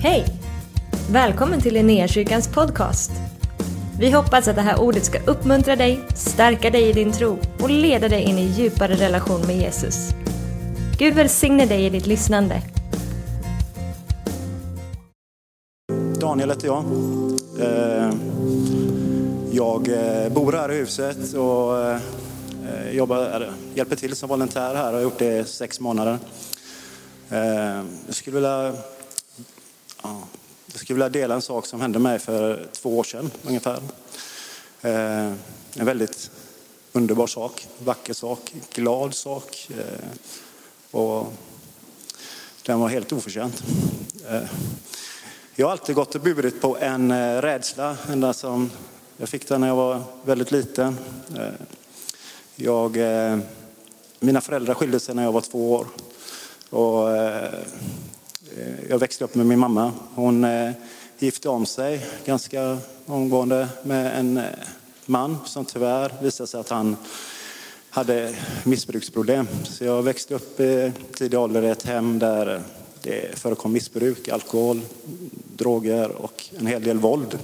Hej! Välkommen till Linnéakyrkans podcast. Vi hoppas att det här ordet ska uppmuntra dig, stärka dig i din tro och leda dig in i djupare relation med Jesus. Gud välsigne dig i ditt lyssnande. Daniel heter jag. Eh, jag eh, bor här i huset och eh, jobbar, hjälper till som volontär här och har gjort det i sex månader. Jag skulle vilja, ja, jag skulle vilja dela en sak som hände mig för två år sedan ungefär. Eh, En väldigt underbar sak, vacker sak, glad sak. eh, Och den var helt oförtjänt. Eh, Jag har alltid gått och burit på en eh, rädsla, ända som jag fick den när jag var väldigt liten. Eh, Jag, eh, mina föräldrar skilde sig när jag var två år. Och, eh, jag växte upp med min mamma. Hon eh, gifte om sig ganska omgående med en eh, man som tyvärr visade sig att han hade missbruksproblem. Så jag växte upp i tidig ålder i ett hem där det förekom missbruk, alkohol, droger och en hel del våld.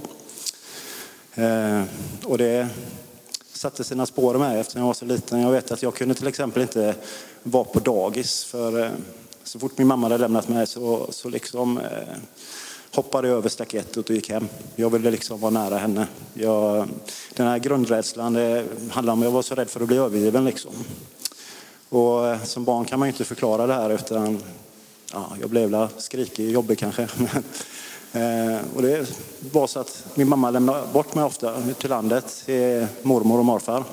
Eh, och det satte sina spår i mig eftersom jag var så liten. Jag vet att jag kunde till exempel inte vara på dagis för eh, så fort min mamma hade lämnat mig så, så liksom eh, hoppade jag över staketet och gick hem. Jag ville liksom vara nära henne. Jag, den här grundrädslan det handlar om att jag var så rädd för att bli övergiven. Liksom. Och eh, som barn kan man ju inte förklara det här utan ja, jag blev väl skrikig, jobbig kanske. Eh, och det var så att min mamma lämnade bort mig ofta till landet till mormor och morfar.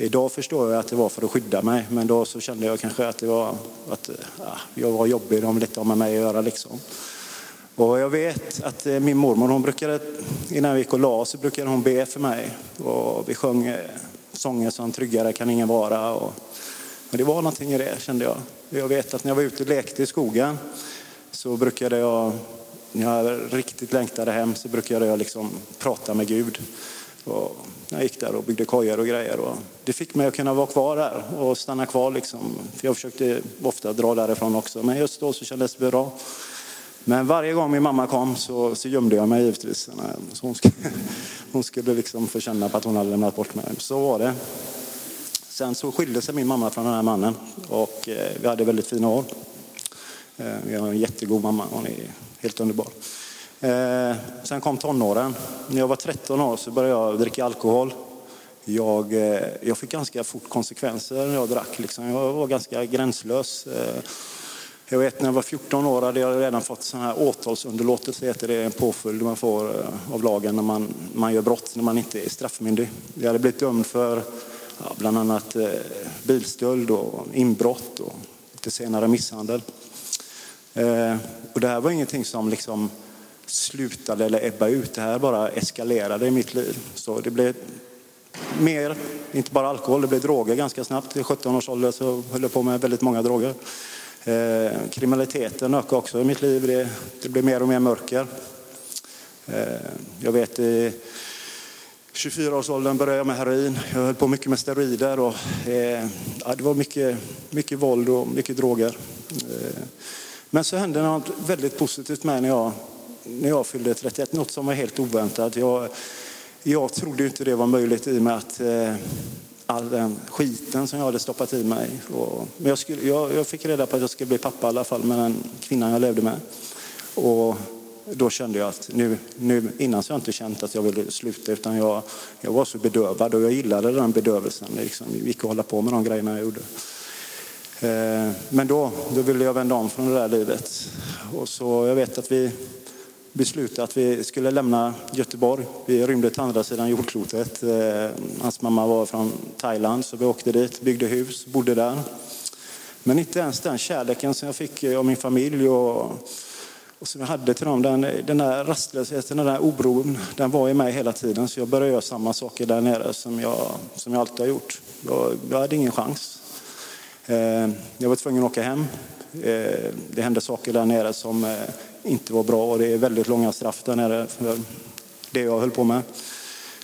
Idag förstår jag att det var för att skydda mig, men då så kände jag kanske att det var att ja, jag var jobbig, de ville inte ha med mig att göra liksom. Och jag vet att eh, min mormor, hon brukade, innan vi gick och la oss, så brukade hon be för mig. Och vi sjöng eh, sånger som Tryggare kan ingen vara. Och, men det var någonting i det kände jag. Jag vet att när jag var ute och lekte i skogen så brukade jag, när jag riktigt längtade hem, så brukade jag liksom prata med Gud. Och jag gick där och byggde kojor och grejer. Och det fick mig att kunna vara kvar där och stanna kvar. Liksom. För jag försökte ofta dra därifrån också, men just då så kändes det bra. Men varje gång min mamma kom så, så gömde jag mig givetvis. Så hon skulle, hon skulle liksom få känna på att hon hade lämnat bort mig. Så var det. Sen så skilde sig min mamma från den här mannen och eh, vi hade väldigt fina år. Eh, vi har en jättegod mamma, hon är helt underbar. Eh, sen kom tonåren. När jag var 13 år så började jag dricka alkohol. Jag, eh, jag fick ganska fort konsekvenser när jag drack. Liksom. Jag var ganska gränslös. Eh, jag vet när jag var 14 år hade jag redan fått sån här åtalsunderlåtelse, heter det, en påföljd man får eh, av lagen när man, man gör brott, när man inte är straffmyndig. Jag hade blivit dömd för ja, bland annat eh, bilstöld och inbrott och lite senare misshandel. Eh, och det här var ingenting som liksom slutade eller ebbade ut, det här bara eskalerade i mitt liv. Så det blev mer, inte bara alkohol, det blev droger ganska snabbt. I 17 års ålder så höll jag på med väldigt många droger. Eh, kriminaliteten ökade också i mitt liv. Det, det blev mer och mer mörker. Eh, jag vet i 24-årsåldern började jag med heroin. Jag höll på mycket med steroider. Och, eh, ja, det var mycket, mycket våld och mycket droger. Eh, men så hände något väldigt positivt med när jag, när jag fyllde 31. Något som var helt oväntat. Jag, jag trodde inte det var möjligt i och med att eh, all den skiten som jag hade stoppat i mig. Och, men jag, skulle, jag, jag, fick reda på att jag skulle bli pappa i alla fall med den kvinnan jag levde med. Och då kände jag att nu, nu innan så har jag inte känt att jag ville sluta utan jag, jag var så bedövad och jag gillade den bedövelsen. Det liksom, gick att hålla på med de grejerna jag gjorde. Eh, men då, då ville jag vända om från det där livet. Och så jag vet att vi beslutade att vi skulle lämna Göteborg. Vi rymde till andra sidan jordklotet. Eh, hans mamma var från Thailand så vi åkte dit, byggde hus, bodde där. Men inte ens den kärleken som jag fick eh, av min familj och, och som jag hade till dem, den, den där rastlösheten, den där oron, den var i mig hela tiden. Så jag började göra samma saker där nere som jag, som jag alltid har gjort. Jag, jag hade ingen chans. Eh, jag var tvungen att åka hem. Det hände saker där nere som inte var bra och det är väldigt långa straff där nere för det jag höll på med.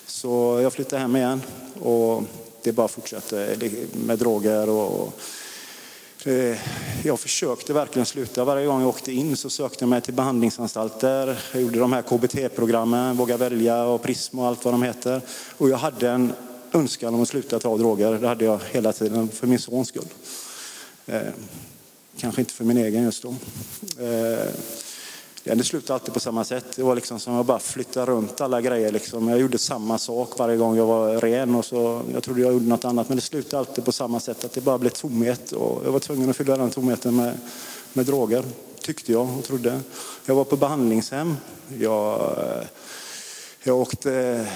Så jag flyttade hem igen och det bara fortsatte med droger och eh, jag försökte verkligen sluta. Varje gång jag åkte in så sökte jag mig till behandlingsanstalter. Jag gjorde de här KBT-programmen, Våga välja och Prism och allt vad de heter. Och jag hade en önskan om att sluta ta droger. Det hade jag hela tiden för min sons skull. Eh, kanske inte för min egen just då. Eh, det slutade alltid på samma sätt. Det var liksom som att bara flyttade runt alla grejer. Liksom. Jag gjorde samma sak varje gång jag var ren. Och så, jag trodde jag gjorde något annat, men det slutade alltid på samma sätt. Att det bara blev tomhet. Och jag var tvungen att fylla den tomheten med, med droger, tyckte jag och trodde. Jag var på behandlingshem. Jag, eh, jag åkte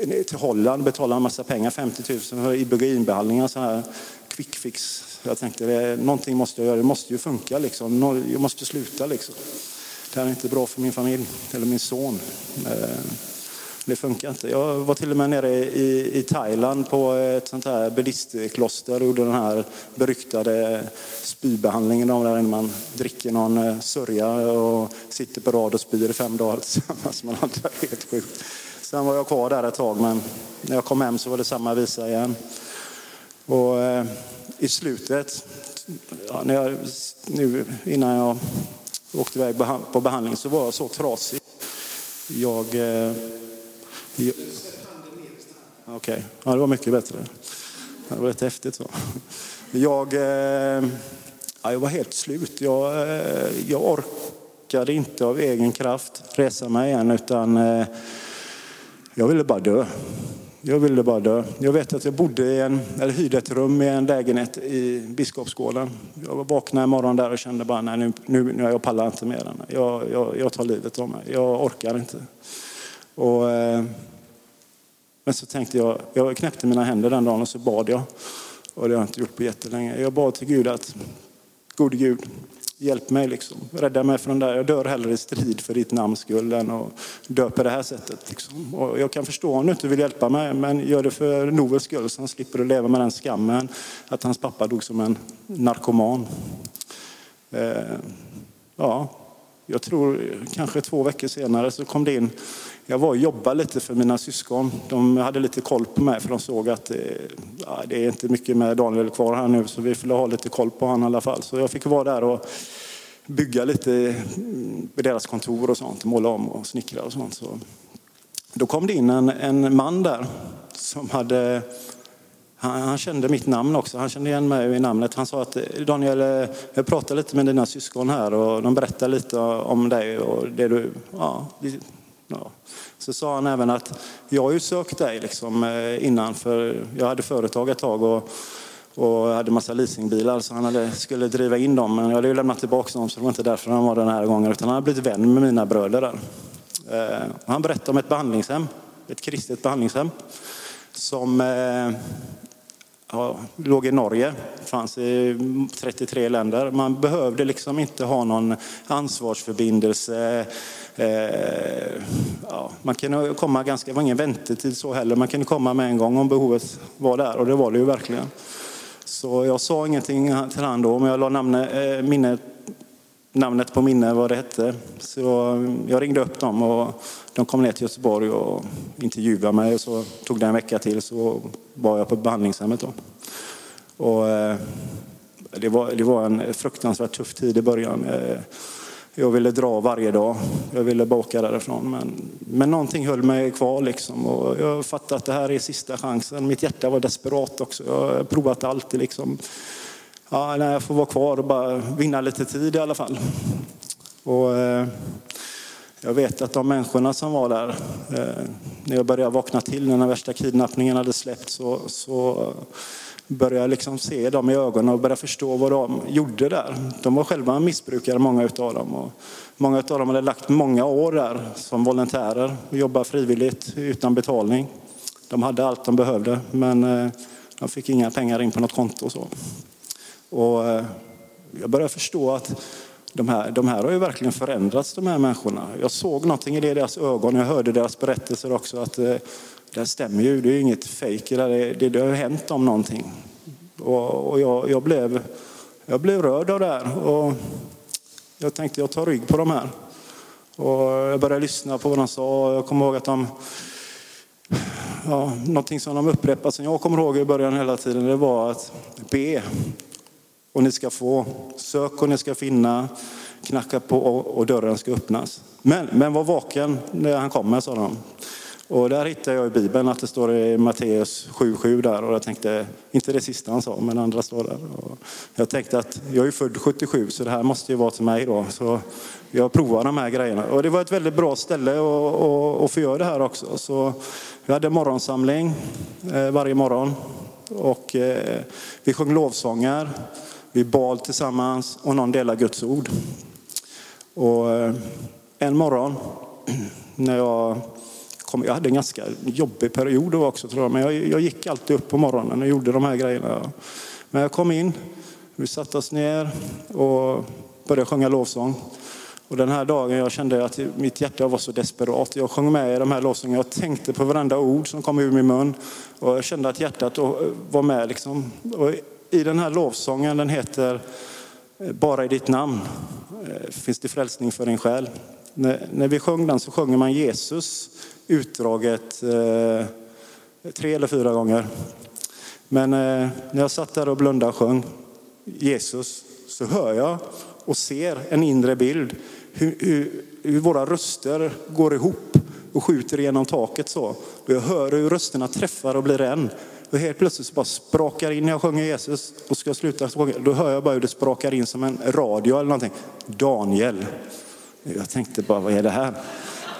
eh, till Holland, betalade en massa pengar, 50 000 för Ibogainbehandlingar. så här quick fix. Jag tänkte, någonting måste jag göra, det måste ju funka liksom. Jag måste sluta liksom det här är inte bra för min familj eller min son. Eh, det funkar inte. Jag var till och med nere i, i Thailand på ett sånt här buddhistkloster och gjorde den här beryktade spybehandlingen där man dricker någon eh, sörja och sitter på rad och spyr i fem dagar tillsammans med andra. Helt sjukt. Sen var jag kvar där ett tag men när jag kom hem så var det samma visa igen. Och eh, i slutet, ja, när jag, nu innan jag åkte iväg på behandling så var jag så trasig. Jag... Eh, jag Okej, okay. ja, det var mycket bättre. Det var rätt häftigt. Så. Jag, eh, ja, jag var helt slut. Jag, eh, jag orkade inte av egen kraft resa mig igen utan eh, jag ville bara dö. Jag ville bara dö. Jag vet att jag bodde i en, eller hyrde ett rum i en lägenhet i Biskopsgården. Jag vaknade en morgon där och kände bara, nej nu, nu, nu jag pallar inte mer. Jag, jag, jag tar livet av mig. Jag orkar inte. Och, eh, men så tänkte jag, jag knäppte mina händer den dagen och så bad jag. Och det har jag inte gjort på jättelänge. Jag bad till Gud att, gode Gud, Hjälp mig, liksom. rädda mig från det där. Jag dör hellre i strid för ditt namns skull än att dö på det här sättet. Liksom. Och jag kan förstå om du inte vill hjälpa mig, men gör det för Noels skull så han slipper att leva med den skammen att hans pappa dog som en narkoman. Eh, ja, jag tror kanske två veckor senare så kom det in jag var och jobbade lite för mina syskon. De hade lite koll på mig för de såg att eh, ja, det är inte mycket med Daniel kvar här nu så vi får ha lite koll på honom i alla fall. Så jag fick vara där och bygga lite mm, på deras kontor och sånt, måla om och snickra och sånt. Så då kom det in en, en man där som hade han, han, kände mitt namn också. Han kände igen mig i namnet. Han sa att Daniel, jag pratade lite med dina syskon här och de berättade lite om dig och det du, ja, Ja. Så sa han även att jag har ju sökt dig liksom eh, innan för jag hade företag ett tag och, och hade massa leasingbilar så han hade, skulle driva in dem men jag hade ju lämnat tillbaka dem så det var inte därför han var den här gången utan han hade blivit vän med mina bröder där. Eh, han berättade om ett behandlingshem, ett kristet behandlingshem som eh, ja, låg i Norge, fanns i 33 länder. Man behövde liksom inte ha någon ansvarsförbindelse. Eh, ja, man kunde komma ganska, det var ingen väntetid så heller, man kunde komma med en gång om behovet var där och det var det ju verkligen. Så jag sa ingenting till han då, men jag la namnet, eh, minnet, namnet på minne vad det hette. Så jag ringde upp dem och de kom ner till Göteborg och intervjuade mig så tog det en vecka till så var jag på behandlingshemmet då. Och, eh, det, var, det var en fruktansvärt tuff tid i början. Eh, jag ville dra varje dag. Jag ville bara åka därifrån. Men, men någonting höll mig kvar liksom. Och jag fattade att det här är sista chansen. Mitt hjärta var desperat också. Jag har provat allt. Liksom. Ja, nej, jag får vara kvar och bara vinna lite tid i alla fall. Och, eh, jag vet att de människorna som var där, eh, när jag började vakna till när den värsta kidnappningen hade släppt så, så började jag liksom se dem i ögonen och börja förstå vad de gjorde där. De var själva missbrukare, många utav dem. Och många av dem hade lagt många år där som volontärer och jobbat frivilligt utan betalning. De hade allt de behövde, men eh, de fick inga pengar in på något konto. Och så. Och eh, jag började förstå att de här, de här har ju verkligen förändrats, de här människorna. Jag såg någonting i deras ögon, jag hörde deras berättelser också, att eh, det stämmer ju, det är inget fejk, det, det, det har hänt om någonting. Och, och jag, jag, blev, jag blev rörd av det här. Och jag tänkte jag tar rygg på de här. Och jag började lyssna på vad de sa. Jag kommer ihåg att de, ja, någonting som de upprepade som jag kommer ihåg i början hela tiden, det var att be och ni ska få. Sök och ni ska finna. Knacka på och dörren ska öppnas. Men, men var vaken när han kommer, sa de. Och där hittade jag i Bibeln att det står i Matteus 7.7 där och jag tänkte, inte det sista han sa, men andra står där. Och jag tänkte att jag är född 77 så det här måste ju vara till mig då. Så jag provar de här grejerna. Och det var ett väldigt bra ställe att få göra det här också. Så vi hade morgonsamling eh, varje morgon och eh, vi sjöng lovsånger, vi bad tillsammans och någon delade Guds ord. Och eh, en morgon när jag kom, jag hade en ganska jobbig period då också tror jag, men jag, jag gick alltid upp på morgonen och gjorde de här grejerna. Men jag kom in, vi satte oss ner och började sjunga lovsång. Och den här dagen jag kände att mitt hjärta var så desperat. Jag sjöng med i de här lovsångerna. Jag tänkte på varenda ord som kom ur min mun. Och jag kände att hjärtat eh, var med. Liksom. Och i den här lovsången, den heter eh, Bara i ditt namn, eh, finns det frälsning för din själ. När, när vi sjöng den så sjunger man Jesus utdraget eh, tre eller fyra gånger. Men eh, när jag satt där och blundade och sjöng Jesus så hör jag och ser en inre bild hur, hur, hur våra röster går ihop och skjuter igenom taket så. Och jag hör hur rösterna träffar och blir en. Och helt plötsligt så bara sprakar in när jag sjunger Jesus och ska sluta sjunga. Då hör jag bara hur det sprakar in som en radio eller någonting. Daniel. Jag tänkte bara, vad är det här?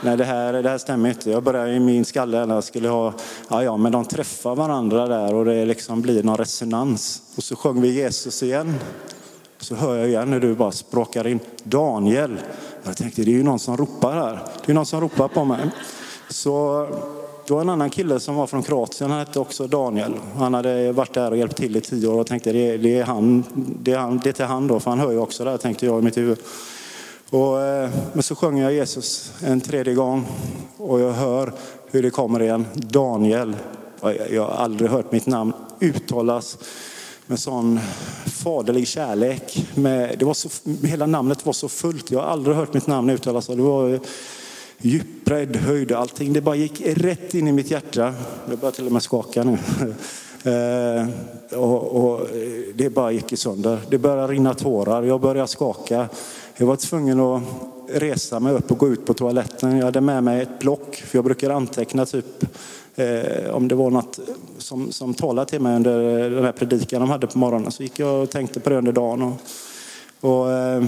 Nej, det här, det här stämmer inte. Jag började i min skalle, jag skulle ha, ja, ja, men de träffar varandra där och det liksom blir någon resonans. Och så sjöng vi Jesus igen. Så hör jag igen hur du bara språkar in Daniel. Jag tänkte, det är ju någon som ropar här. Det är någon som ropar på mig. Så det var en annan kille som var från Kroatien, han hette också Daniel. Han hade varit där och hjälpt till i tio år och tänkte det, det är han, det är han, det är till han då, för han hör ju också det tänkte jag i mitt huvud. Och, eh, men så sjöng jag Jesus en tredje gång och jag hör hur det kommer igen. Daniel. Jag har aldrig hört mitt namn uttalas med sån faderlig kärlek. Med, det var så, hela namnet var så fullt. Jag har aldrig hört mitt namn uttalas. Det var djup, bredd, höjd, allting. Det bara gick rätt in i mitt hjärta. Jag börjar till och med skaka nu. Eh, och, och, det bara gick i sönder. Det började rinna tårar. Jag började skaka. Jag var tvungen att resa mig upp och gå ut på toaletten. Jag hade med mig ett block, för jag brukar anteckna typ eh, om det var något som, som talade till mig under eh, den här predikan de hade på morgonen. Så gick jag och tänkte på det under dagen. Och, och eh,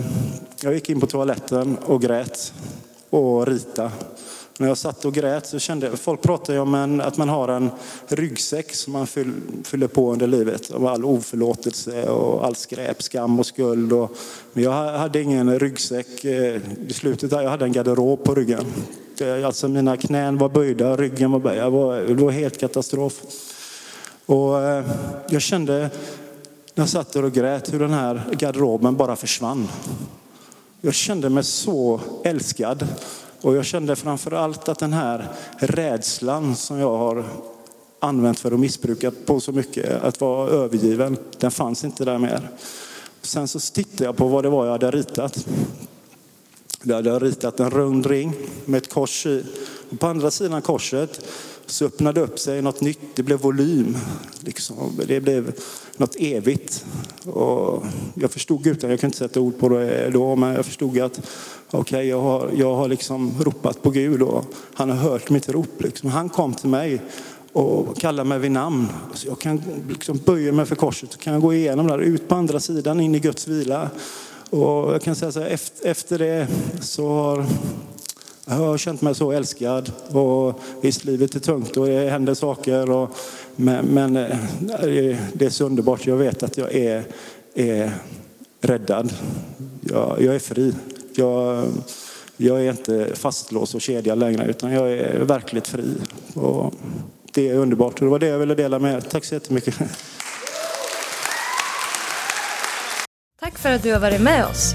jag gick in på toaletten och grät och rita. När jag satt och grät så kände jag, folk pratar ju om en, att man har en ryggsäck som man fyller på under livet. Av all oförlåtelse och all skräp, skam och skuld. Och, men jag hade ingen ryggsäck eh, i slutet. Där, jag hade en garderob på ryggen. Alltså mina knän var böjda, ryggen var böjd. Var, det var helt katastrof. Och eh, jag kände när jag satt där och grät hur den här garderoben bara försvann. Jag kände mig så älskad. Och jag kände framför allt att den här rädslan som jag har använt för att missbruka på så mycket, att vara övergiven, den fanns inte där mer. Sen så tittade jag på vad det var jag hade ritat. Jag hade ritat en rund ring med ett kors i. Och på andra sidan korset så öppnade upp sig något nytt. Det blev volym. Liksom. Det blev något evigt. Och jag förstod utan, jag kan inte sätta ord på det då, men jag förstod att okej, okay, jag, har, jag har liksom ropat på Gud och han har hört mitt rop. Liksom. Han kom till mig och kallar mig vid namn. Så jag kan liksom böja mig för korset och kan gå igenom där, ut på andra sidan in i Guds vila. Och jag kan säga så här, efter det så har jag har känt mig så älskad och visst livet är tungt och det händer saker. Och, men, men eh, det är så underbart. Jag vet att jag är, är räddad. Jag, jag är fri. Jag, jag är inte fastlåst och kedjad längre utan jag är verkligt fri. Och det är underbart och det var det jag ville dela med er. Tack så jättemycket. Tack för att du har varit med oss.